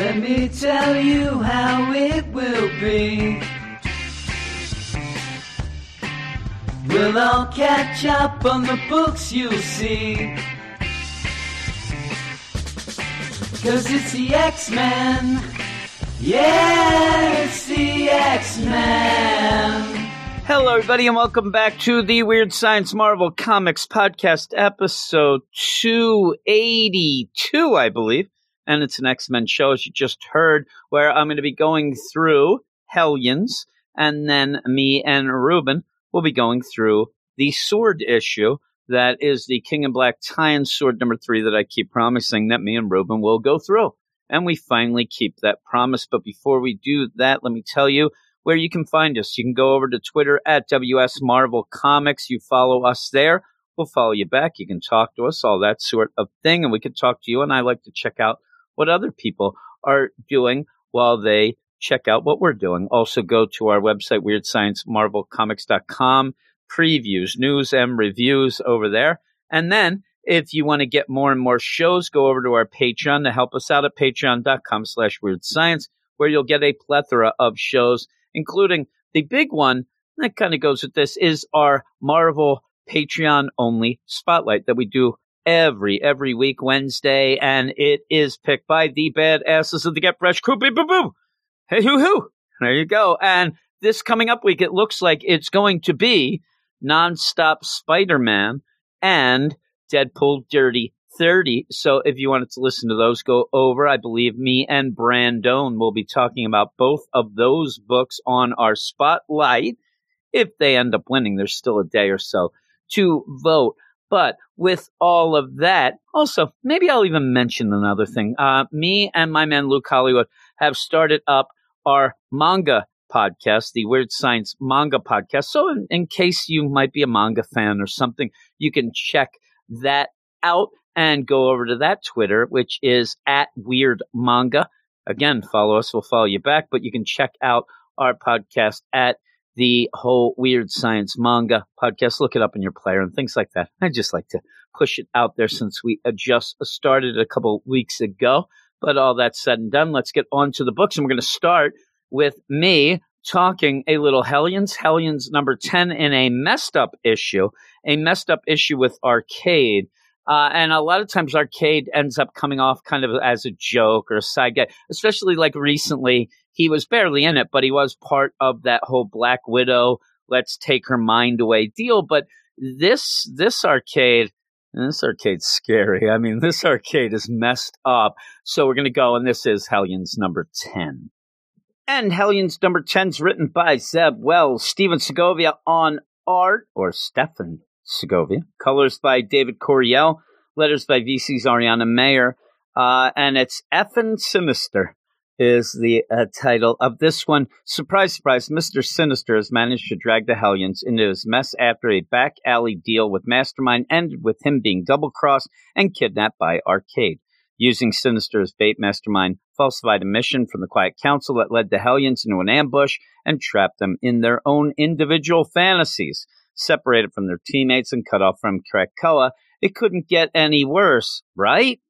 Let me tell you how it will be. We'll all catch up on the books you'll see. Cause it's the X-Men. Yeah, it's the X-Men. Hello, everybody, and welcome back to the Weird Science Marvel Comics Podcast, episode 282, I believe. And it's an X Men show, as you just heard, where I'm going to be going through Hellions, and then me and Ruben will be going through the sword issue that is the King in Black tie sword number three that I keep promising that me and Ruben will go through. And we finally keep that promise. But before we do that, let me tell you where you can find us. You can go over to Twitter at WS Marvel Comics. You follow us there. We'll follow you back. You can talk to us, all that sort of thing. And we can talk to you. And I like to check out what other people are doing while they check out what we're doing. Also, go to our website, weirdsciencemarvelcomics.com previews, news and reviews over there. And then if you want to get more and more shows, go over to our Patreon to help us out at patreon.com slash weird science, where you'll get a plethora of shows, including the big one that kind of goes with this is our Marvel Patreon only spotlight that we do every every week Wednesday, and it is picked by the badasses of the Get Fresh crew. Beep, boom, boom. Hey, hoo, hoo. There you go. And this coming up week, it looks like it's going to be nonstop Spider Man, and Deadpool Nerdy 30. So if you wanted to listen to those, go over. I believe me and Brandon will be talking about both of those books on our spotlight. If they end up winning, there's still a day or so to vote. But with all of that, also, maybe I'll even mention another thing. Uh, me and my man Luke Hollywood have started up our manga podcast, the Weird Science Manga Podcast. So, in, in, case you might be a manga fan or something, you can check that out and go over to that Twitter, which is at Weird Manga. Again, follow us, we'll follow you back, but you can check out our podcast at the whole Weird Science Manga podcast. Look it up in your player and things like that. I just like to push it out there since we just started a couple weeks ago. But all that said and done, let's get on to the books. And we're going to start with me talking a little Hellions, Hellions number 10 in a messed up issue, a messed up issue with Arcade. Uh, and a lot of times Arcade ends up coming off kind of as a joke or a side guy, especially like recently. He was barely in it, but he was part of that whole Black Widow, let's take her mind away deal. But this, this Arcade, this arcade's scary. I mean, this arcade is messed up. So we're going to go, and this is Hellions number 10. And Hellions number 10 is written by Zeb Wells, Stephen Segovia on art, or Stefan Segovia. Colors by David Curiel. Letters by VC's Ariana Maher. Uh, and it's Effin Sinister is the uh, title of this one. Surprise, surprise, Mr. Sinister has managed to drag the Hellions into his mess after a back alley deal with Mastermind ended with him being double crossed and kidnapped by Arcade. Using Sinister as bait, Mastermind falsified a mission from the Quiet Council that led the Hellions into an ambush and trapped them in their own individual fantasies. Separated from their teammates and cut off from Krakoa, it couldn't get any worse, right?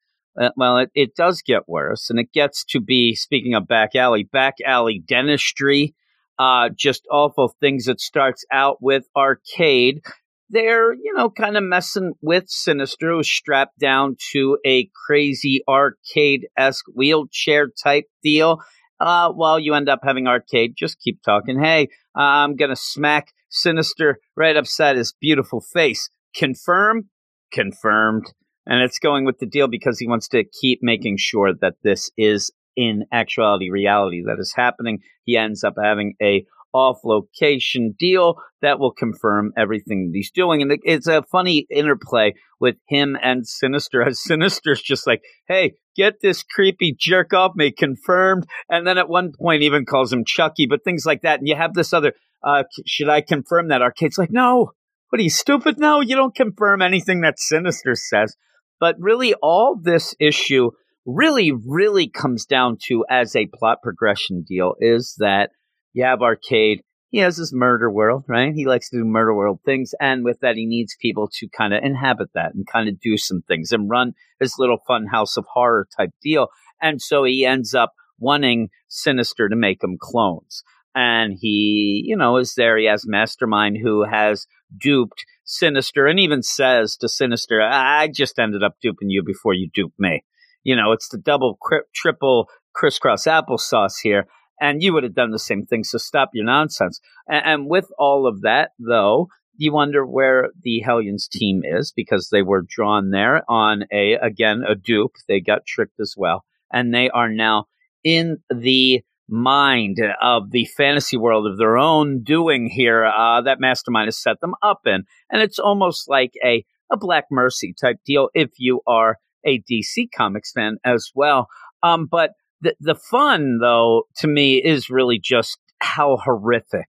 Uh, well, it, it does get worse, and it gets to be, speaking of back alley, back alley dentistry, uh, just awful things. It starts out with Arcade they're, you know, kind of messing with Sinister, who's strapped down to a crazy arcade esque wheelchair type deal. Uh, while you end up having Arcade just keep talking. Hey, I'm going to smack Sinister right upside his beautiful face. Confirm? Confirmed. And it's going with the deal because he wants to keep making sure that this is in actuality reality that is happening. He ends up having a off location deal that will confirm everything that he's doing. And it's a funny interplay with him and Sinister, as Sinister's just like, hey, get this creepy jerk off me confirmed. And then at one point even calls him Chucky, but things like that. And you have this other, uh, should I confirm that? Arcade's like, no, what are you stupid? No, you don't confirm anything that Sinister says. But really, all this issue really, really comes down to as a plot progression deal is that you have Arcade. He has this murder world, right? He likes to do murder world things. And with that, he needs people to kind of inhabit that and kind of do some things and run his little fun house of horror type deal. And so he ends up wanting Sinister to make him clones. And he, you know, is there. He has Mastermind who has duped Sinister and even says to Sinister, I just ended up duping you before you duped me. You know, it's the double, cri- triple crisscross applesauce here. And you would have done the same thing. So stop your nonsense. And, and with all of that, though, you wonder where the Hellions team is because they were drawn there on a, again, a dupe. They got tricked as well. And they are now in the mind of the fantasy world of their own doing here uh, that Mastermind has set them up in. And it's almost like a, a Black Mercy type deal if you are a DC Comics fan as well. Um, but the, the fun, though, to me is really just how horrific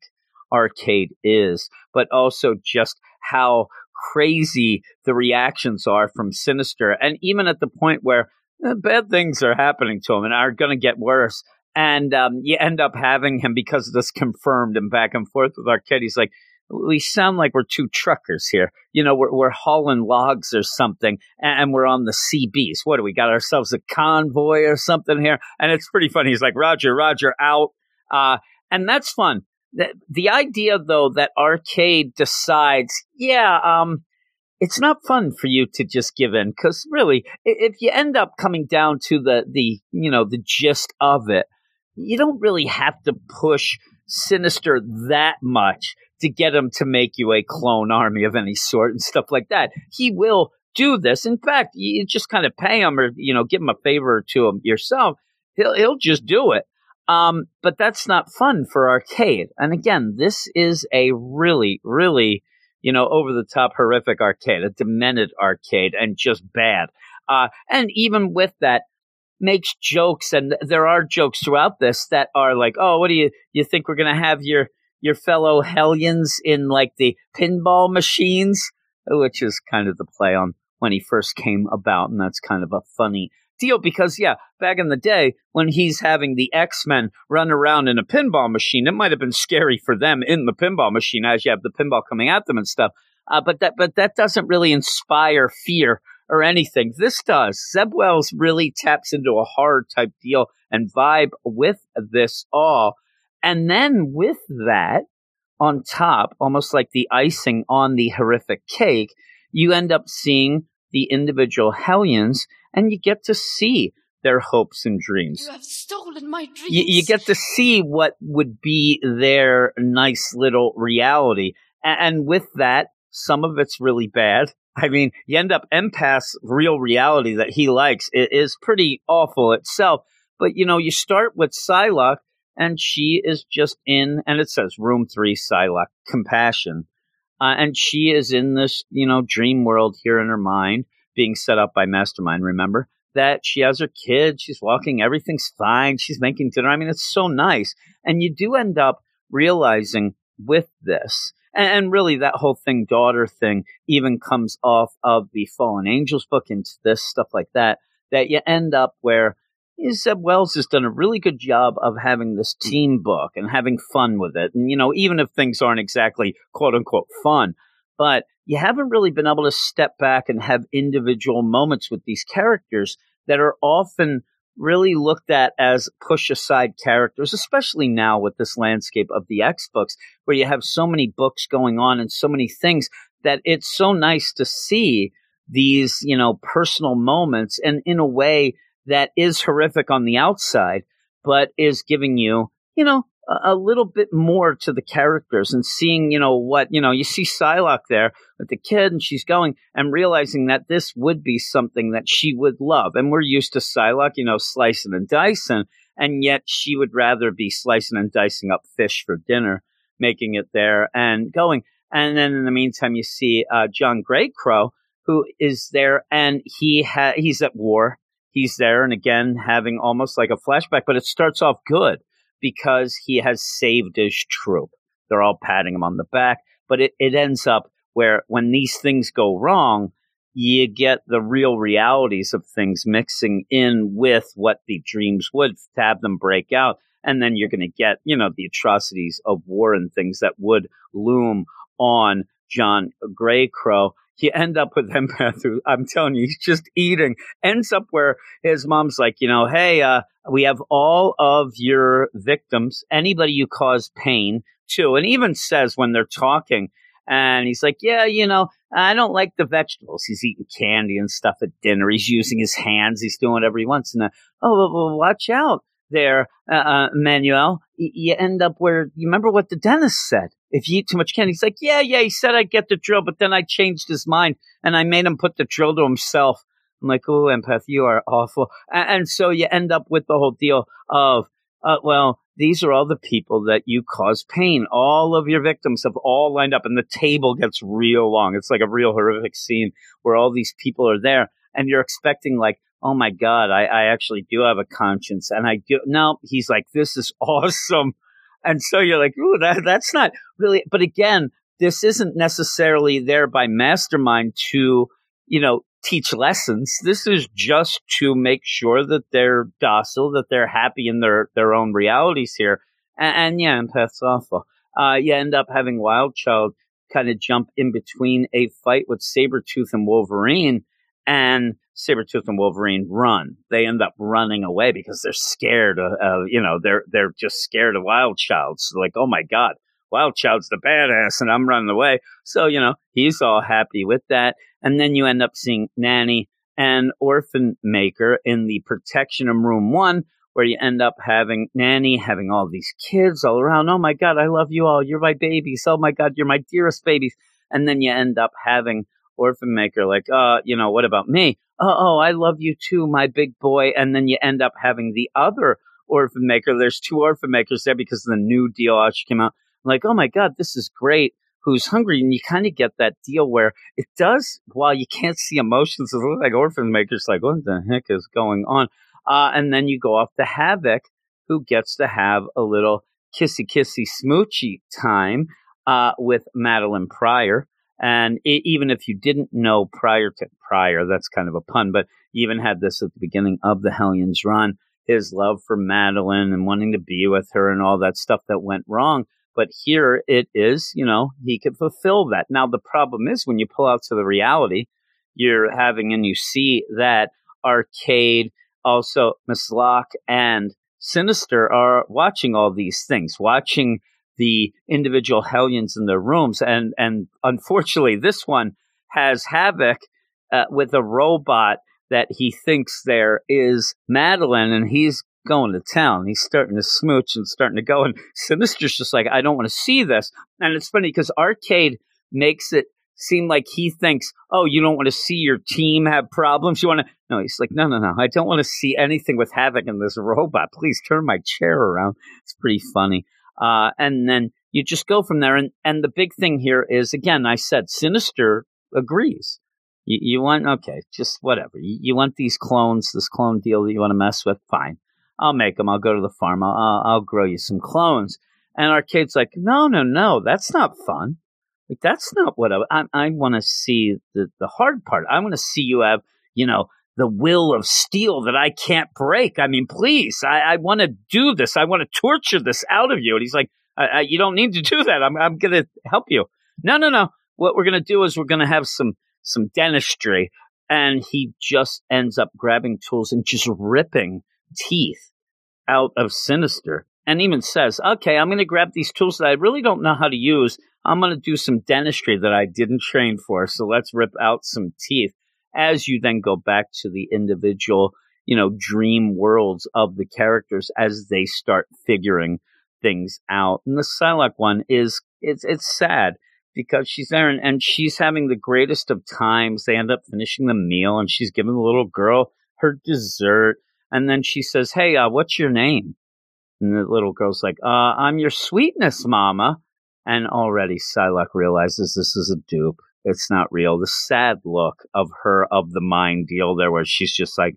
Arcade is, but also just how crazy the reactions are from Sinister. And even at the point where uh, bad things are happening to him and are going to get worse. And um, you end up having him because of this confirmed and back and forth with Arcade. He's like, we sound like we're two truckers here. You know, we're, we're hauling logs or something, and, we're on the CBs. What do we got ourselves a convoy or something here? And it's pretty funny. He's like, Roger, Roger, out. Uh, and that's fun. The, the idea, though, that Arcade decides, yeah, um, it's not fun for you to just give in because really, if you end up coming down to the the you know the gist of it, you don't really have to push Sinister that much to get him to make you a clone army of any sort and stuff like that. He will do this. In fact, you just kind of pay him or you know give him a favor to him yourself. He'll he'll just do it. Um, but that's not fun for arcade. And again, this is a really, really, you know, over the top horrific arcade, a demented arcade, and just bad. Uh, and even with that, makes jokes, and there are jokes throughout this that are like, oh, what do you you think we're gonna have your your fellow hellions in like the pinball machines, which is kind of the play on when he first came about, and that's kind of a funny deal because, yeah, back in the day when he's having the X Men run around in a pinball machine, it might have been scary for them in the pinball machine as you have the pinball coming at them and stuff. Uh, but that, but that doesn't really inspire fear or anything. This does. Zeb Wells really taps into a horror type deal and vibe with this all. And then with that on top, almost like the icing on the horrific cake, you end up seeing the individual Hellions and you get to see their hopes and dreams. You have stolen my dreams. You, you get to see what would be their nice little reality. And, and with that, some of it's really bad. I mean, you end up empath's real reality that he likes is pretty awful itself. But you know, you start with Psylocke, and she is just in, and it says room three, Psylocke, compassion, uh, and she is in this, you know, dream world here in her mind being set up by Mastermind, remember? That she has her kid, she's walking, everything's fine, she's making dinner. I mean, it's so nice. And you do end up realizing with this, and, really that whole thing, daughter thing, even comes off of the Fallen Angels book into this stuff like that, that you end up where Zeb Wells has done a really good job of having this team book and having fun with it. And, you know, even if things aren't exactly quote unquote fun, but you haven't really been able to step back and have individual moments with these characters that are often really looked at as push aside characters, especially now with this landscape of the X books, where you have so many books going on and so many things that it's so nice to see these, you know, personal moments and in a way that is horrific on the outside, but is giving you, you know, a, little bit more to the characters and seeing, you know, what, you know, you see Psylocke there with the kid and she's going and realizing that this would be something that she would love. And we're used to Psylocke, you know, slicing and dicing, and yet she would rather be slicing and dicing up fish for dinner, making it there and going. And then in the meantime, you see uh, John Greycrow, who is there and he ha- he's at war. He's there and again having almost like a flashback, but it starts off good because he has saved his troop. They're all patting him on the back, but it, it ends up where when these things go wrong, you get the real realities of things mixing in with what the dreams would have them break out. And then you're going to get, you know, the atrocities of war and things that would loom on John Greycrow. You end up with Empath I'm telling you, he's just eating, ends up where his mom's like, you know, hey, uh, we have all of your victims, anybody you cause pain to, and even says when they're talking, and he's like, yeah, you know, I don't like the vegetables. He's eating candy and stuff at dinner. He's using his hands. He's doing whatever he wants. And, uh, oh, well, watch out there, uh, uh, Manuel. Y- you end up where, you remember what the dentist said? If you eat too much candy, he's like, yeah, yeah, he said I'd get the drill, but then I changed his mind and I made him put the drill to himself. I'm like, oh, empath, you are awful. And, and so you end up with the whole deal of, uh, well, these are all the people that you cause pain. All of your victims have all lined up, and the table gets real long. It's like a real horrific scene where all these people are there, and you're expecting, like, oh my God, I, I actually do have a conscience. And I do. No, he's like, this is awesome. And so you're like, ooh, that, that's not really. But again, this isn't necessarily there by mastermind to, you know, teach lessons. This is just to make sure that they're docile, that they're happy in their, their own realities here. And, and yeah, empath's awful. Uh, you end up having Wild Child kind of jump in between a fight with Sabretooth and Wolverine and Sabretooth and Wolverine run. They end up running away because they're scared of, you know, they're, they're just scared of Wild Child. So like, oh my God, Wild Child's the badass and I'm running away. So, you know, he's all happy with that. And then you end up seeing Nanny and Orphan Maker in the protection of room one, where you end up having Nanny having all these kids all around. Oh my God, I love you all. You're my babies. Oh my God, you're my dearest babies. And then you end up having Orphan Maker like, uh, you know, what about me? Oh, oh, I love you too, my big boy. And then you end up having the other Orphan Maker. There's two Orphan Makers there because the new deal actually came out. I'm like, oh my God, this is great who's hungry, and you kind of get that deal where it does. While you can't see emotions, it looks like orphan makers like, what the heck is going on? Uh, and then you go off to Havoc, who gets to have a little kissy kissy smoochy time uh, with Madelyne Pryor. And it, even if you didn't know prior to prior, that's kind of a pun, but even had this at the beginning of the Hellions run, his love for Madelyne and wanting to be with her and all that stuff that went wrong. But here it is, you know, he could fulfill that. Now, the problem is when you pull out to the reality, you're having and you see that Arcade, also Miss Locke, and Sinister are watching all these things, watching the individual Hellions in their rooms. And, and unfortunately, this one has Havoc uh, with a robot that he thinks there is Madelyne, and he's going to town. He's starting to smooch and starting to go. And Sinister's just like, I don't want to see this. And it's funny because Arcade makes it seem like he thinks, oh, you don't want to see your team have problems. You want to. No, he's like, no, no, no. I don't want to see anything with Havoc in this robot. Please turn my chair around. It's pretty funny. Uh, and then you just go from there. And, and the big thing here is, again, I said Sinister agrees. You, you want, okay, just whatever. You, you want these clones, this clone deal that you want to mess with? Fine. I'll make them. I'll go to the farm. I'll, I'll grow you some clones. And Arcade's like, no, no, no, that's not fun. Like, that's not what I, I, I want to see the, the hard part. I want to see you have, you know, the will of steel that I can't break. I mean, please, I, I want to do this. I want to torture this out of you. And he's like, I, I, you don't need to do that. I'm, I'm going to help you. No, no, no. What we're going to do is we're going to have some, some dentistry. And he just ends up grabbing tools and just ripping teeth out of Sinister and even says, okay, I'm going to grab these tools that I really don't know how to use. I'm going to do some dentistry that I didn't train for. So let's rip out some teeth as you then go back to the individual, you know, dream worlds of the characters as they start figuring things out. And the Psylocke one is, it's, it's sad because she's there and, and she's having the greatest of times. They end up finishing the meal and she's giving the little girl her dessert and then she says, Hey, uh, what's your name? And the little girl's like, uh, I'm your sweetness, mama. And already Psylocke realizes this is a dupe. It's not real. The sad look of her of the mind deal there where she's just like,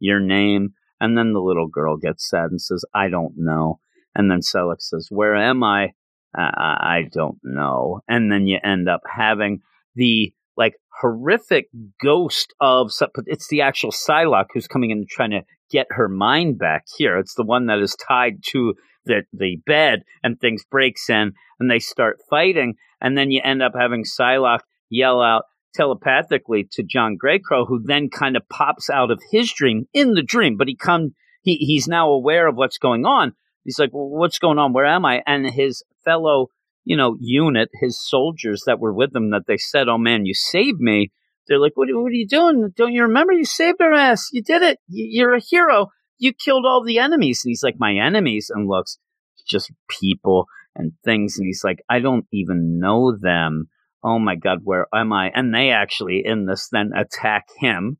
your name. And then the little girl gets sad and says, I don't know. And then Psylocke says, where am I? I don't know. And then you end up having the like horrific ghost of it's the actual Psylocke who's coming in and trying to get her mind back here. It's the one that is tied to the the bed and things breaks in and they start fighting and then you end up having Psylocke yell out telepathically to John Greycrow, who then kind of pops out of his dream in the dream, but he come he he's now aware of what's going on. He's like, well, what's going on? Where am I? And his fellow, you know, unit, his soldiers that were with him, that they said, "Oh man, you saved me." They're like, what, what are you doing? Don't you remember? You saved our ass. You did it. You're a hero. You killed all the enemies. And he's like, my enemies. And looks, just people and things. And he's like, I don't even know them. Oh my God, where am I? And they actually, in this, then attack him.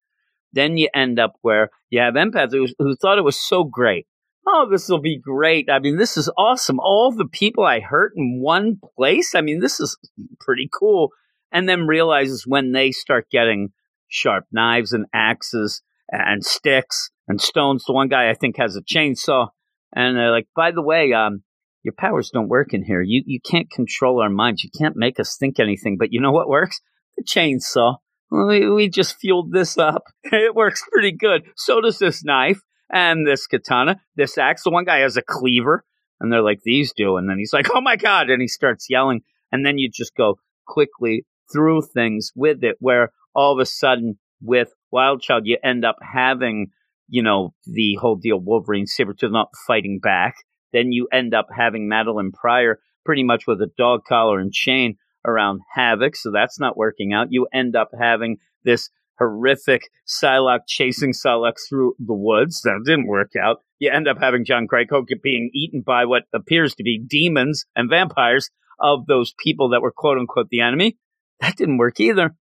Then you end up where you have empaths who, who thought it was so great. Oh, this will be great. I mean, this is awesome. All the people I hurt in one place. I mean, this is pretty cool and then realizes when they start getting sharp knives and axes and sticks and stones. The one guy I think has a chainsaw, and they're like, "By the way, um, your powers don't work in here. You you can't control our minds. You can't make us think anything. But you know what works? The chainsaw. We we just fueled this up. It works pretty good. So does this knife and this katana, this axe. The one guy has a cleaver." And they're like, these do. And then he's like, oh my God. And he starts yelling. And then you just go quickly through things with it where all of a sudden with Wild Child you end up having, you know, the whole deal Wolverine Sabretooth not fighting back. Then you end up having Madelyne Pryor pretty much with a dog collar and chain around Havoc, so that's not working out. You end up having this horrific Psylocke chasing Psylocke through the woods. That didn't work out. You end up having John Greycrow being eaten by what appears to be demons and vampires of those people that were quote unquote the enemy. That didn't work either.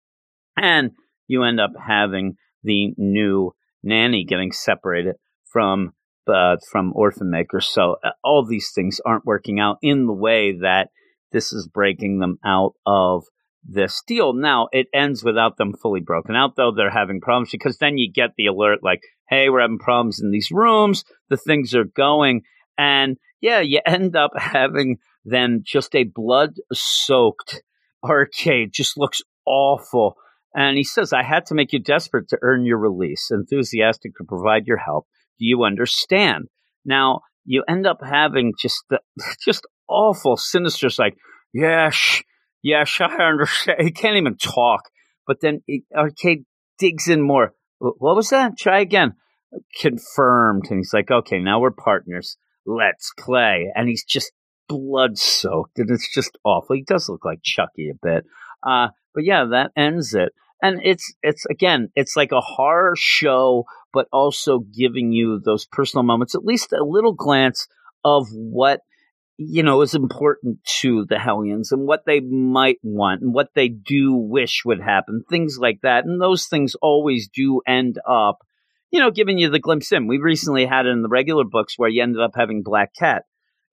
And you end up having the new nanny getting separated from uh, from orphan makers. So uh, all these things aren't working out in the way that this is breaking them out of this deal. Now it ends without them fully broken out, though they're having problems because then you get the alert like, "Hey, we're having problems in these rooms. The things are going," and yeah, you end up having then just a blood-soaked arcade just looks awful. And he says, I had to make you desperate to earn your release, enthusiastic to provide your help. You understand? Now, you end up having just the, just awful, sinister, like, yes, yes, I understand. He can't even talk. But then Arcade digs in more. What was that? Try again. Confirmed. And he's like, okay, now we're partners. Let's play. And he's just blood soaked, and it's just awful. He does look like Chucky a bit, uh, but yeah, that ends it. And it's it's again, it's like a horror show, but also giving you those personal moments, at least a little glance of what you know is important to the Hellions and what they might want and what they do wish would happen, things like that. And those things always do end up, you know, giving you the glimpse in. We recently had it in the regular books where you ended up having Black Cat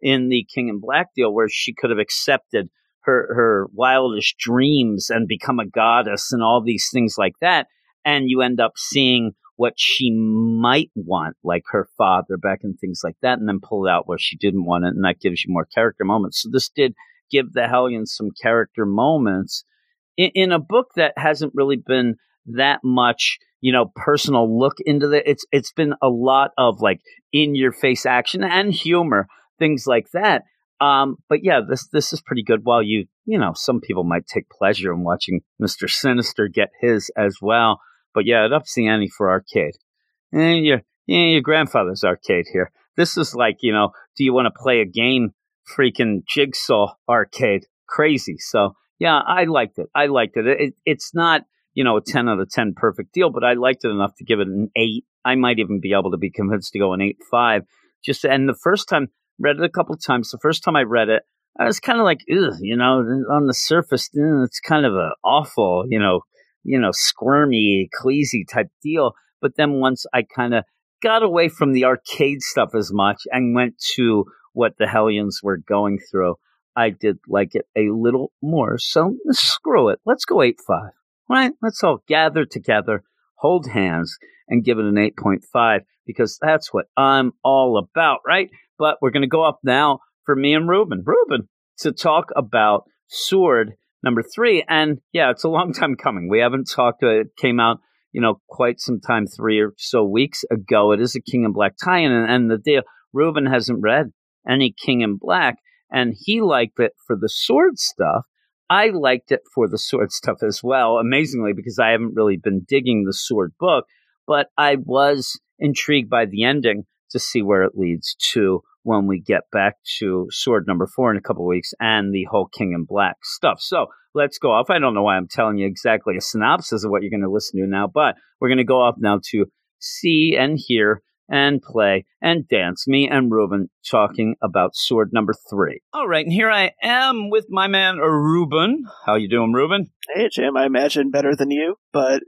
in the King and Black deal where she could have accepted her her wildest dreams and become a goddess and all these things like that and you end up seeing what she might want like her father back and things like that and then pull it out where she didn't want it and that gives you more character moments so this did give the hellions some character moments in, in a book that hasn't really been that much you know personal look into the it's it's been a lot of like in your face action and humor things like that. Um, but yeah, this this is pretty good. While you you know some people might take pleasure in watching Mister Sinister get his as well. But yeah, it ups the ante for arcade. And your yeah, your grandfather's arcade here. This is like you know, do you want to play a game? Freaking jigsaw arcade, crazy. So yeah, I liked it. I liked it. it it's not you know a ten out of ten perfect deal, but I liked it enough to give it an eight. I might even be able to be convinced to go an eight five. Just and the first time read it a couple times. The first time I read it, I was kind of like, you know, on the surface, eh, it's kind of an awful, you know, you know, squirmy, queasy type deal. But then once I kind of got away from the arcade stuff as much and went to what the Hellions were going through, I did like it a little more. So screw it. Let's go 8 5. Right? Let's all gather together, hold hands, and give it an 8.5 because that's what I'm all about, right? But we're going to go up now for me and Ruben. Ruben, to talk about Sword number three. And yeah, it's a long time coming. We haven't talked, uh, it came out, you know, quite some time, three or so weeks ago. It is a King in Black tie in. And, and the deal, Ruben hasn't read any King in Black. And he liked it for the sword stuff. I liked it for the sword stuff as well, amazingly, because I haven't really been digging the sword book, but I was intrigued by the ending to see where it leads to when we get back to sword number four in a couple weeks and the whole King in Black stuff. So let's go off. I don't know why I'm telling you exactly a synopsis of what you're going to listen to now, but we're going to go off now to see and hear and play and dance. Me and Ruben talking about sword number three. All right, and here I am with my man Ruben. How you doing, Ruben? Hey, Jim. I imagine better than you, but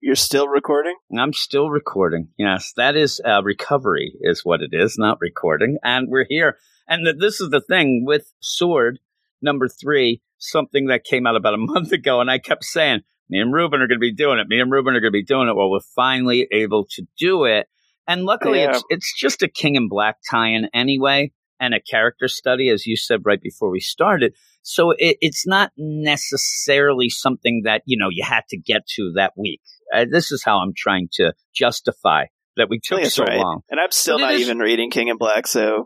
you're still recording? I'm still recording. Yes, that is uh, recovery, is what it is, not recording. And we're here. And th- this is the thing with Sword number three, something that came out about a month ago. And I kept saying, me and Ruben are going to be doing it. Me and Ruben are going to be doing it. Well, we're finally able to do it. And luckily, yeah. it's, it's just a King in Black tie in anyway, and a character study, as you said right before we started. So it, it's not necessarily something that, you know, you had to get to that week. Uh, this is how I'm trying to justify that we took so right. long. And I'm still not even reading King and Black, so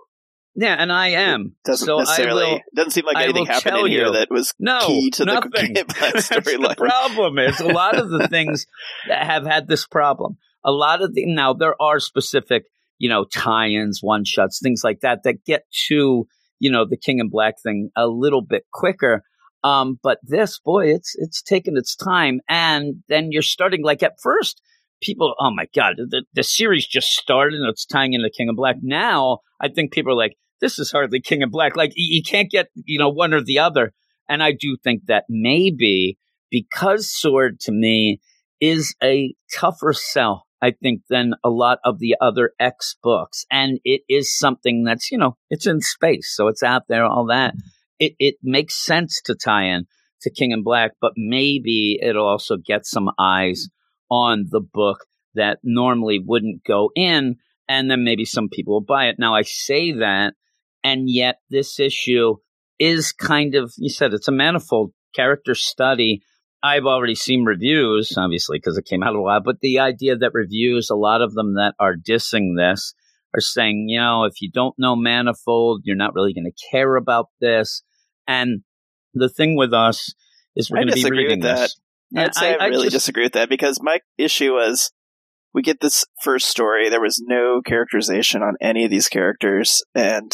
yeah, and I am. Doesn't so necessarily will, doesn't seem like anything happened in here that was no, key to nothing. the King in Black storyline. the problem is a lot of the things that have had this problem. A lot of the now there are specific, you know, tie-ins, one shots, things like that that get to you know the King in Black thing a little bit quicker. Um, but this, boy, it's it's taken its time, and then you're starting like at first, people, oh my god, the the series just started and it's tying into King in Black. Now, I think people are like, this is hardly King in Black. Like you, you can't get you know one or the other. And I do think that maybe because Sword to me is a tougher sell I think, than a lot of the other X books. And it is something that's, you know, it's in space. So it's out there, all that mm-hmm. it, it makes sense to tie in to King in Black, but maybe it'll also get some eyes on the book that normally wouldn't go in, and then maybe some people will buy it. Now, I say that, and yet this issue is kind of, you said it's a manifold character study. I've already seen reviews, obviously, because it came out a while, but the idea that reviews, a lot of them that are dissing this, are saying, you know, if you don't know Manifold, you're not really going to care about this. And the thing with us is we're going to be reading this. That. I'd say I, I really just, disagree with that because my issue was we get this first story. There was no characterization on any of these characters, and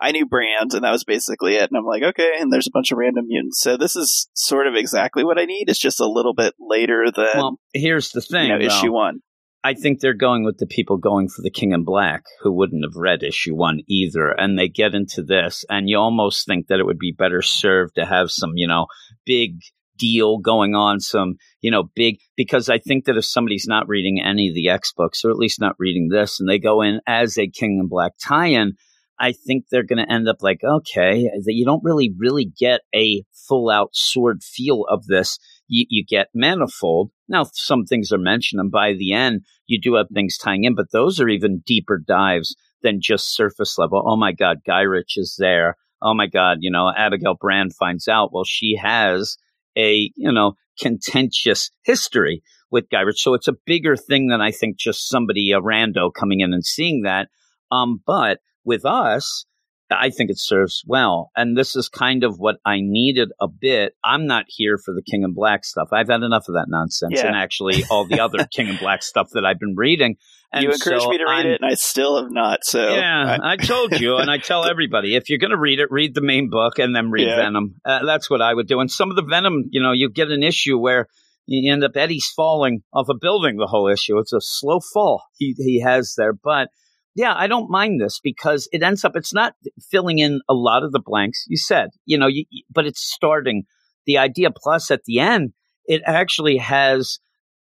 I knew Brand, and that was basically it. And I'm like, okay, and there's a bunch of random mutants. So this is sort of exactly what I need. It's just a little bit later than. Well, here's the thing, you know, issue one. I think they're going with the people going for the King in Black who wouldn't have read issue one either. And they get into this, and you almost think that it would be better served to have some, you know, big deal going on, some, you know, big, because I think that if somebody's not reading any of the X books, or at least not reading this, and they go in as a King in Black tie in, I think they're going to end up like, okay, that you don't really, really get a full out sword feel of this. You, you, get manifold. Now, some things are mentioned, and by the end, you do have things tying in, but those are even deeper dives than just surface level. Oh my God, Gyrich is there. Oh my God, you know, Abigail Brand finds out, well, she has a, you know, contentious history with Gyrich. So it's a bigger thing than I think just somebody, a rando coming in and seeing that. Um, but with us, I think it serves well. And this is kind of what I needed a bit. I'm not here for the King in Black stuff. I've had enough of that nonsense yeah. and actually all the other King in Black stuff that I've been reading. And you encouraged so me to read I'm, it, and I still have not. So yeah, I, I told you, and I tell everybody if you're going to read it, read the main book and then read yeah. Venom. Uh, that's what I would do. And some of the Venom, you know, you get an issue where you end up Eddie's falling off a building the whole issue. It's a slow fall he he has there, but yeah, I don't mind this because it ends up, it's not filling in a lot of the blanks. You said, you know, you, but it's starting the idea. Plus, at the end, it actually has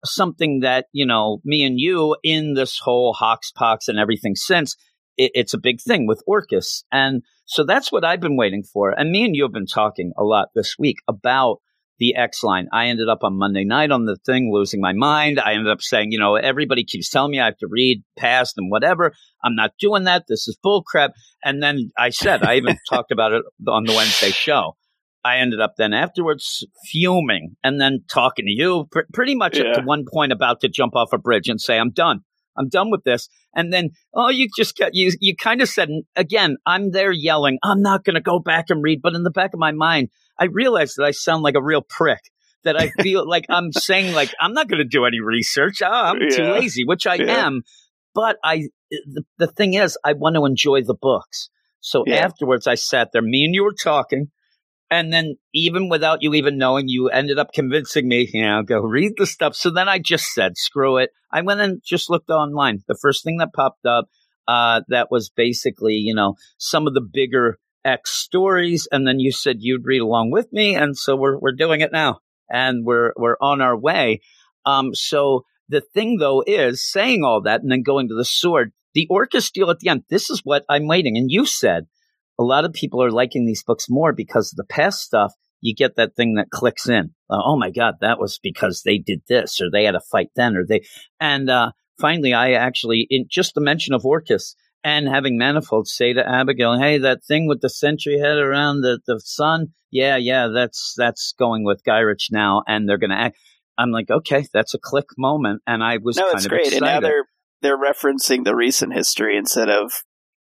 something that, you know, me and you in this whole HoXPoX and everything since, it, it's a big thing with Orchis. And so that's what I've been waiting for. And me and you have been talking a lot this week about the X line. I ended up on Monday night on the thing losing my mind. I ended up saying, you know, everybody keeps telling me I have to read past and whatever. I'm not doing that. This is bullcrap. And then I said, I even talked about it on the Wednesday show. I ended up then afterwards fuming and then talking to you pr- pretty much yeah. up to one point about to jump off a bridge and say, I'm done. I'm done with this. And then, oh, you just got, you, you kind of said, again, I'm there yelling, I'm not going to go back and read. But in the back of my mind, I realize that I sound like a real prick. That I feel like I'm saying like I'm not going to do any research. Oh, I'm too lazy, which I Yeah. am. But I, the, the thing is, I want to enjoy the books. So Yeah. afterwards, I sat there. Me and you were talking, and then even without you even knowing, you ended up convincing me. You know, go read the stuff. So then I just said, "Screw it." I went and just looked online. The first thing that popped up, uh, that was basically, you know, some of the bigger X stories, and then you said you'd read along with me, and so we're we're doing it now, and we're we're on our way. Um, so the thing though is saying all that and then going to the sword, the Orchis deal at the end. This is what I'm waiting. And you said a lot of people are liking these books more because of the past stuff. You get that thing that clicks in. Uh, oh my God, that was because they did this or they had a fight then or they. And uh, finally, I actually, in just the mention of Orchis and having Manifold say to Abigail, "Hey, that thing with the sentry head around the the sun, yeah, yeah, that's that's going with Gyrich now, and they're going to act." I'm like, okay, that's a click moment, and I was no, kind it's of great. excited. And now they're they're referencing the recent history instead of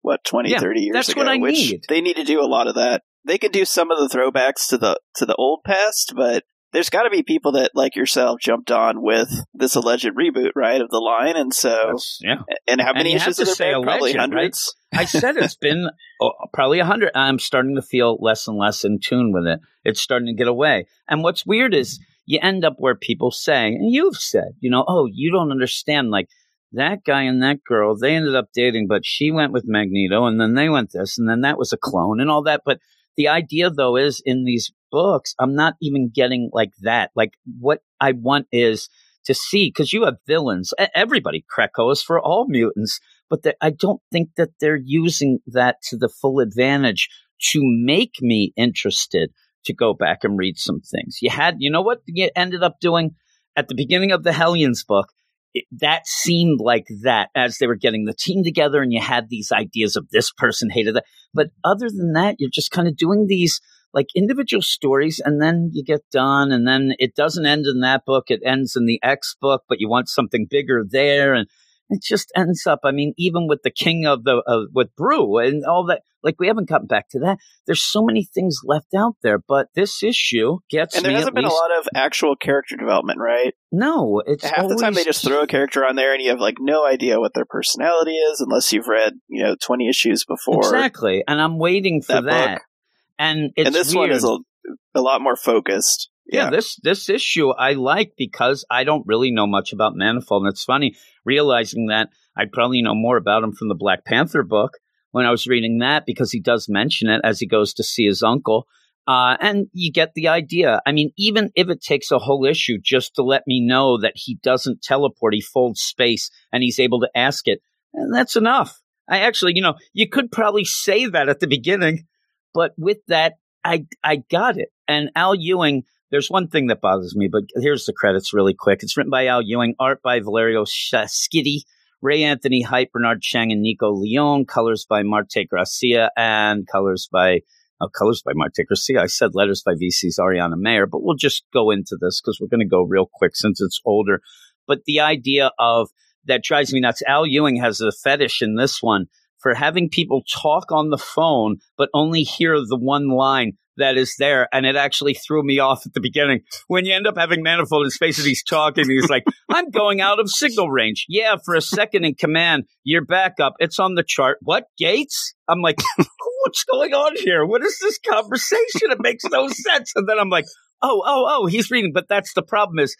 what 20, Yeah, 30 years that's ago. what I which need. They need to do a lot of that. They could do some of the throwbacks to the to the old past, but there's got to be people that like yourself jumped on with this alleged reboot, right, of the line, and so That's- yeah, and how And many have issues to have there say been? Probably alleged, right? hundreds. I said it's been oh, probably a hundred. I'm starting to feel less and less in tune with it. It's starting to get away. And what's weird is you end up where people say, and you've said, you know, oh, you don't understand. Like that guy and that girl, they ended up dating, but she went with Magneto, and then they went this, and then that was a clone, and all that. But the idea, though, is in these books, I'm not even getting like that. Like what I want is to see because you have villains. Everybody, Krakoa is for all mutants but I don't think that they're using that to the full advantage to make me interested to go back and read some things. You had, you know what you ended up doing at the beginning of the Hellions book? It, that seemed like that as they were getting the team together and you had these ideas of this person hated that. But other than that, you're just kind of doing these like individual stories and then you get done and then it doesn't end in that book. It ends in the X book, but you want something bigger there. And it just ends up. I mean, even with the king of the uh, with Brew and all that, like we haven't gotten back to that. There's so many things left out there, but this issue gets And there hasn't been least. a lot of actual character development, right? no, it's Half the time they just throw a character on there and you have like no idea what their personality is unless you've read, you know, 20 issues before. exactly, and I'm waiting for that that. book. And it's and this weird. one is a, a lot more focused. Yeah, this this issue I like because I don't really know much about Manifold, and it's funny realizing that I probably know more about him from the Black Panther book when I was reading that because he does mention it as he goes to see his uncle. Uh, and you get the idea. I mean, even if it takes a whole issue just to let me know that he doesn't teleport, he folds space and he's able to ask it, and that's enough. I actually, you know, you could probably say that at the beginning, but with that, I I got it. And Al Ewing, there's one thing that bothers me, but here's the credits really quick. It's written by Al Ewing, art by Valerio Schiti, Ray Anthony Height, Bernard Chang, and Nico Leone, colors by Marte Gracia, and colors by oh, colors by Marte Gracia. I said letters by VC's Ariana Maher, but we'll just go into this because we're going to go real quick since it's older. But the idea of that drives me nuts. Al Ewing has a fetish in this one for having people talk on the phone, but only hear the one line that is there. And it actually threw me off at the beginning. When you end up having Manifold in his face and he's talking, he's like, I'm going out of signal range. Yeah, for a second in command, you're back up. It's on the chart. What, Gates? I'm like, what's going on here? What is this conversation? It makes no sense. And then I'm like, oh, oh, oh, he's reading. But that's the problem is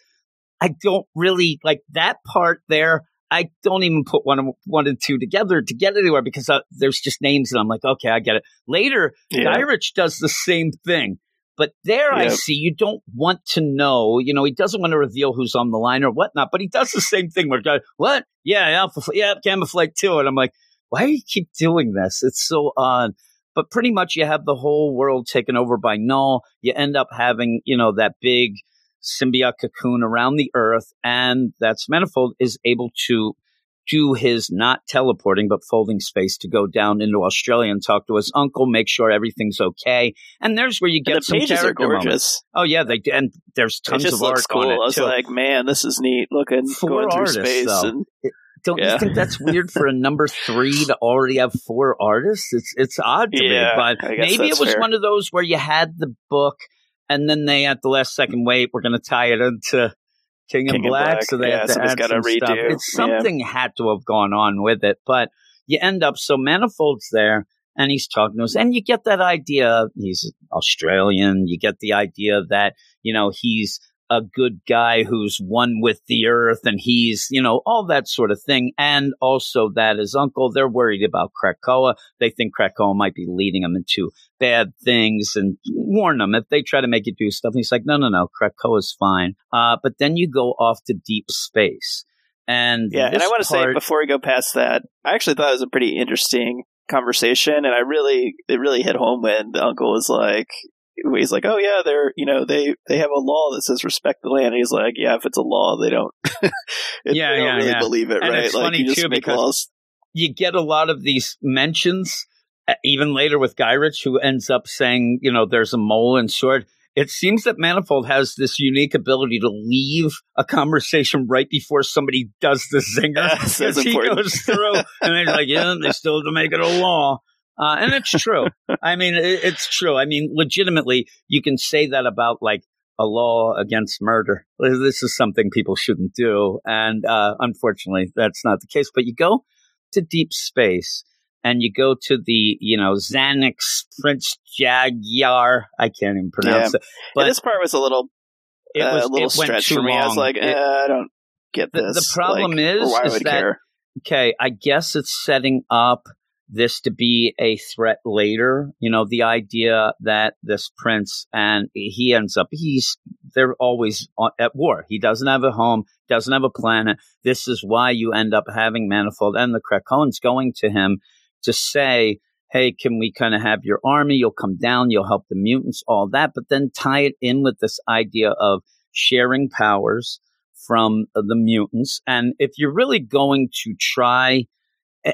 I don't really like that part there. I don't even put one and one and two together to get anywhere because uh, there's just names, and I'm like, okay, I get it. Later, Yeah. Gyrich does the same thing, but there I see you don't want to know. You know, he doesn't want to reveal who's on the line or whatnot, but he does the same thing. Where what? Yeah, Alpha, yeah, Gamma Flight two, and I'm like, why do you keep doing this? It's so odd. But pretty much, you have the whole world taken over by Knull. You end up having, you know, that big symbiote cocoon around the Earth, and that's Manifold is able to do his not teleporting but folding space to go down into Australia and talk to his uncle, make sure everything's okay. And there's where you And get the some pages are character moments. gorgeous. Oh yeah, they and there's It tons of art cool. on it I was too. like, man, this is neat looking. Four going through artists, space though. and Don't yeah. you think that's weird for a number three to already have four artists? It's it's odd to Yeah, me, but maybe it was fair. one of those where you had the book and then they at the last second wait, we're going to tie it into King, King and Black, Black. so they Yeah, have to add some stuff. It's something had to have gone on with it, but you end up so Manifold's there and he's talking to us, and you get that idea he's Australian. You get the idea that you know he's a good guy who's one with the earth and he's, you know, all that sort of thing. And also that his uncle, they're worried about Krakoa. They think Krakoa might be leading them into bad things and warn them if they try to make you do stuff. And he's like, no, no, no, Krakoa's fine. Uh, but then you go off to deep space. And Yeah, and I want to say before we go past that, I actually thought it was a pretty interesting conversation, and I really it really hit home when the uncle was like, he's like, oh yeah, they're you know they they have a law that says respect the land. And he's like, yeah, if it's a law, they don't. Yeah, they don't yeah, really yeah. believe it, And right? it's like funny, you too, because- laws. you get a lot of these mentions, even later with Gyrich, who ends up saying, you know, there's a mole in sword. It seems that Manifold has this unique ability to leave a conversation right before somebody does the zinger. Yes, that's he important. goes through and they're like, yeah, they still have to make it a law. Uh, and it's true. I mean, it, it's true. I mean, legitimately, you can say that about like a law against murder. This is something people shouldn't do. And uh, unfortunately, that's not the case. But you go to deep space and you go to the, you know, Xanax Prince Jaguar. I can't even pronounce it. But this part was a little it uh, was a little stretch for me. I was long. like, It- eh, I don't get The- the problem Like, is- is that- care? okay, I guess it's setting up this to be a threat later. You know, the idea that this prince and he ends up, he's, they're always at war. He doesn't have a home, doesn't have a planet. This is why you end up having Manifold and the Krakoans going to him to say, Hey, can we kind of have your army? You'll come down, you'll help the mutants, all that, but then tie it in with this idea of sharing powers from the mutants. And if you're really going to try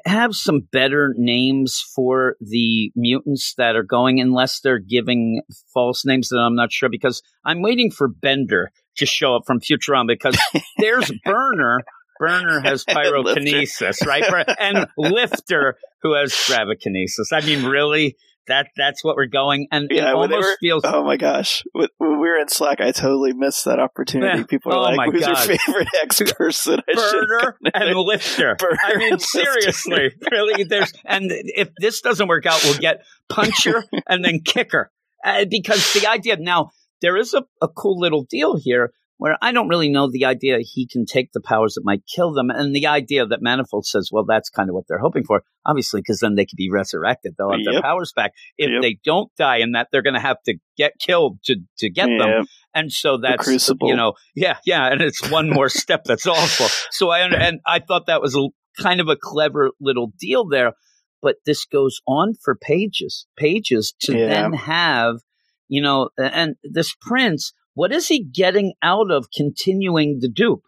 have some better names for the mutants that are going, unless they're giving false names that I'm not sure. Because I'm waiting for Bender to show up from Futurama because there's Burner. Burner has pyrokinesis, right? And Lifter, who has gravikinesis. I mean, really, that that's what we're going. And Yeah, it almost were- feels Oh my gosh! When we were in Slack, I totally missed that opportunity. Yeah. People are Oh my like, "Who's God. your favorite X person?" Burner and lifter. Burner I mean, seriously, really. There's and if this doesn't work out, we'll get puncher and then kicker uh, because the idea now there is a, a cool little deal here where I don't really know the idea he can take the powers that might kill them, and the idea that Manifold says, well, that's kind of what they're hoping for, obviously, because then they could be resurrected. They'll have their powers back. If Yep. they don't die in that, they're going to have to get killed to to get them. And so that's you know, yeah, yeah, and it's one more step that's awful. So I under- and I thought that was a kind of a clever little deal there, but this goes on for pages, pages to Yeah. then have, you know, and this prince, what is he getting out of continuing the dupe?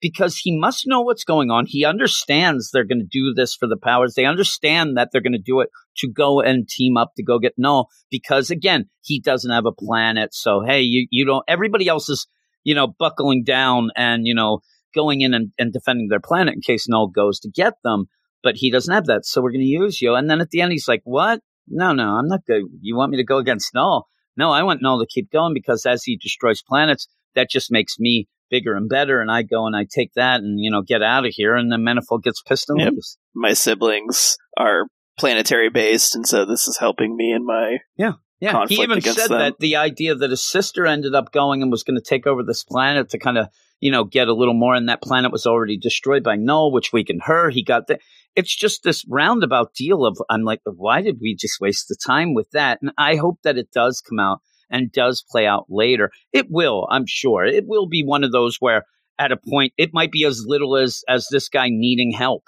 Because he must know what's going on. He understands they're going to do this for the powers. They understand that they're going to do it to go and team up to go get Knull. Because again, he doesn't have a planet. So hey, you you don't. Everybody else is you know buckling down and you know going in and, and defending their planet in case Knull goes to get them. But he doesn't have that. So we're going to use you. And then at the end, he's like, "What? No, no, I'm not good. You want me to go against Knull? No, I want Knull to keep going because as he destroys planets, that just makes me bigger and better. And I go and I take that and you know get out of here. And then Manifold gets pissed and Yep. leaves. My siblings are planetary based, and so this is helping me in my. Yeah, conflict he even said them. that the idea that his sister ended up going and was going to take over this planet to kind of, you know, get a little more, and that planet was already destroyed by Knull, which weakened her. He got that. It's just this roundabout deal of I'm like, why did we just waste the time with that? And I hope that it does come out and does play out later. It will, I'm sure. It will be one of those where at a point it might be as little as as this guy needing help.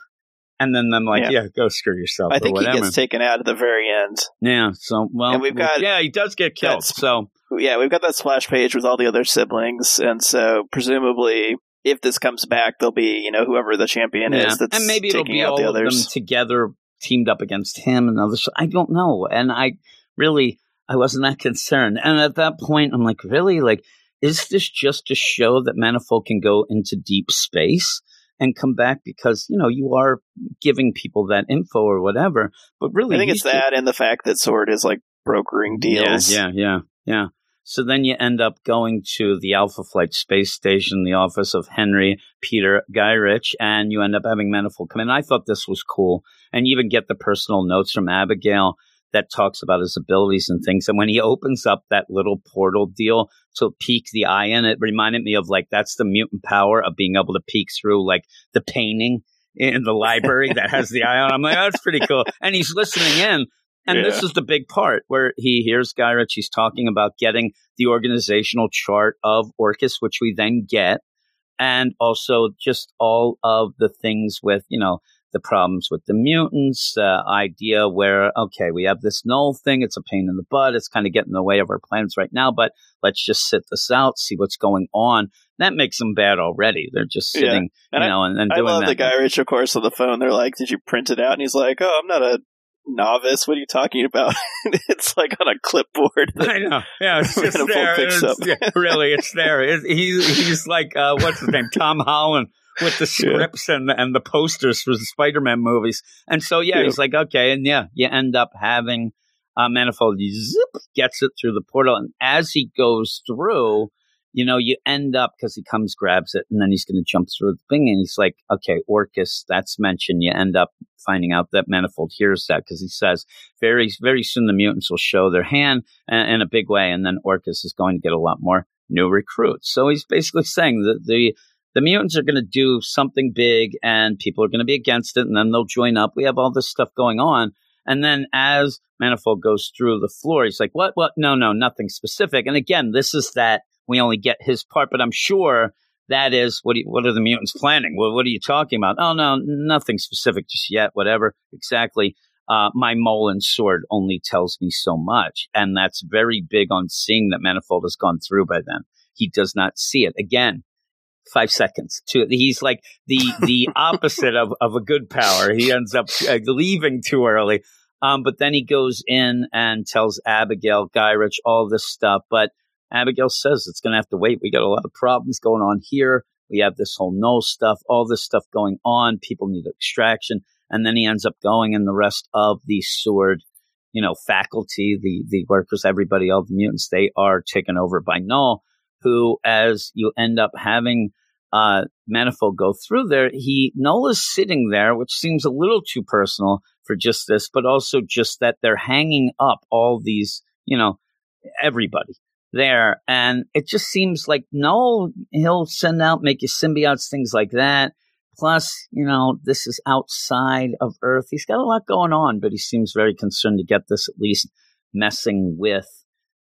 And then I'm like, Yeah. yeah, go screw yourself. I or think he gets taken out at the very end. yeah. So well, And we've got- yeah, he does get killed. So Yeah, we've got that splash page with all the other siblings, and so presumably, if this comes back, there'll be you know whoever the champion Yeah. is that's and maybe it'll be out all the of them together teamed up against him and others. I don't know, and I really I wasn't that concerned. And at that point, I'm like, really, like, is this just to show that Manifold can go into deep space and come back because you know you are giving people that info or whatever? But really, I think it's that and the fact that Sword is like brokering deals. Yeah, yeah, yeah, yeah. So then you end up going to the Alpha Flight space station, the office of Henry Peter Gyrich, and you end up having Manifold come in. I thought this was cool. And you even get the personal notes from Abigail that talks about his abilities and things. And when he opens up that little portal deal to peek the eye in, it reminded me of like that's the mutant power of being able to peek through like the painting in the library that has the eye on. I'm like, oh, that's pretty cool. And he's listening in. And yeah. this is the big part where he hears Guy He's talking about getting the organizational chart of Orchis, which we then get, and also just all of the things with, you know, the problems with the mutants, uh, idea where, okay, we have this Knull thing. It's a pain in the butt. It's kind of getting in the way of our plans right now, but let's just sit this out, see what's going on. That makes them bad already. They're just sitting, yeah. you know, and, and doing I love that. the Gyrich, of course, on the phone. They're like, did you print it out? And he's like, oh, I'm not a novice. What are you talking about? it's like on a clipboard. I know. Yeah, it's just there. It's, yeah, really, it's there. It, he, he's like, uh, what's his name? Tom Holland with the scripts yeah. and and the posters for the Spider-Man movies. And so yeah, yeah, he's like, okay, and yeah, you end up having uh, Manifold zip gets it through the portal, and as he goes through, you know, you end up because he comes, grabs it, and then he's going to jump through the thing, and he's like, okay, Orchis, that's mentioned. You end up finding out that Manifold hears that because he says very very soon the mutants will show their hand in, in a big way, and then Orchis is going to get a lot more new recruits. So he's basically saying that the the mutants are going to do something big and people are going to be against it and then they'll join up. We have all this stuff going on. And then as Manifold goes through the floor, he's like, what, what? No, no, nothing specific. And again, this is that we only get his part, but I'm sure that is what, you, what are the mutants planning? What, what are you talking about? Oh, no, nothing specific just yet, whatever. Exactly. Uh, my Molan sword only tells me so much. And that's very big on seeing that Manifold has gone through by then. He does not see it. Again, five seconds to he's like the the opposite of of a good power. He ends up uh, leaving too early. Um but then he goes in and tells abigail Gyrich all this stuff but abigail says it's going to have to wait. We got a lot of problems going on here. We have this whole no stuff all this stuff going on. People need extraction. And then he ends up going and the rest of the sword you know faculty the the workers everybody all the mutants they are taken over by Knull who, as you end up having uh, Manifold go through there, he Nola's sitting there, which seems a little too personal for just this, but also just that they're hanging up all these, you know, everybody there, and it just seems like no, he'll send out make you symbiotes, things like that. Plus, you know, this is outside of Earth. He's got a lot going on, but he seems very concerned to get this at least messing with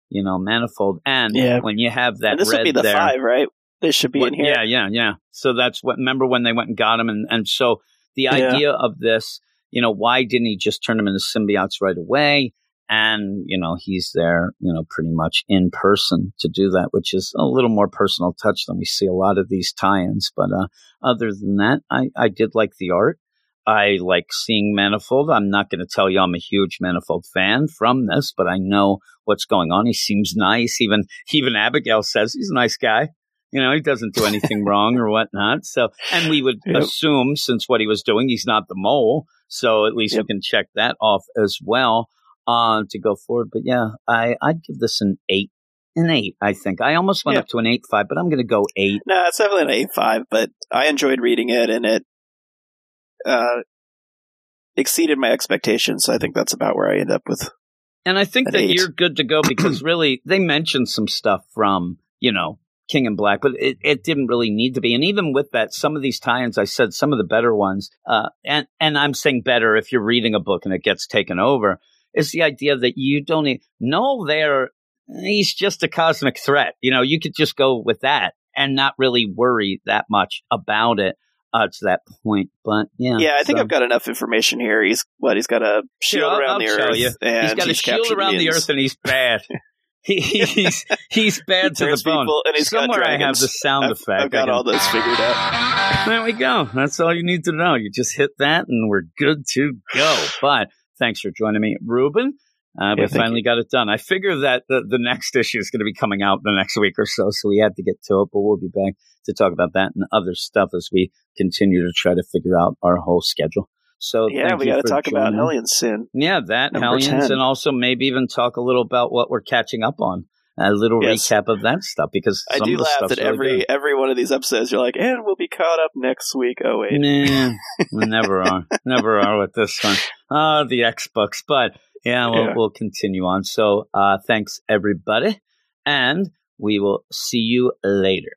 you know, manifold. And yeah. when you have that and this red would be the there, five, right? They should be what, in here. Yeah, yeah, yeah. So that's what. Remember when they went and got him, and and so the idea yeah. of this, you know, why didn't he just turn him into symbiotes right away? And you know, he's there, you know, pretty much in person to do that, which is a little more personal touch than we see a lot of these tie-ins. But uh, other than that, I I did like the art. I like seeing Manifold. I'm not going to tell you I'm a huge Manifold fan from this, but I know what's going on. He seems nice. Even even Abigail says he's a nice guy. You know, he doesn't do anything wrong or whatnot. So, and we would yep. assume since what he was doing, he's not the mole. So at least yep. we can check that off as well uh, to go forward. But yeah, I I'd give this an eight. An eight, I think. I almost went up to an eight five, but I'm going to go eight. No, it's definitely an eight five. But I enjoyed reading it, and it uh, exceeded my expectations. So I think that's about where I end up with. And I think that you you're good to go because really they mentioned some stuff from you know King in Black, but it, it didn't really need to be. And even with that, some of these tie-ins, I said some of the better ones, uh, and and I'm saying better if you're reading a book and it gets taken over, is the idea that you don't need, know there. He's just a cosmic threat. You know, you could just go with that and not really worry that much about it uh, to that point. But yeah, yeah, I think so. I've got enough information here. He's what? He's got a shield I'll, around I'll the earth. You. he's got he's a shield around the earth, and he's bad. he, he's he's bad to the bone. People, and he's Somewhere I have the sound I've, effect. I've got all this figured out. There we go. That's all you need to know. You just hit that, and we're good to go. But thanks for joining me, Ruben. Uh, yeah, we finally you. got it done. I figure that the, the next issue is going to be coming out the next week or so, so we had to get to it, but we'll be back to talk about that and other stuff as we continue to try to figure out our whole schedule. So yeah, we got to talk about Hellions soon. Yeah, that Number Hellions, 10. and also maybe even talk a little about what we're catching up on a little Yes. recap of that stuff because I some do of the laugh really every every one of these episodes you're like, and we'll be caught up next week. Oh wait, Nah, we never are. Never are with this one. Oh, the Xbox. But yeah, we'll, Yeah. we'll continue on. So uh, thanks, everybody. And we will see you later.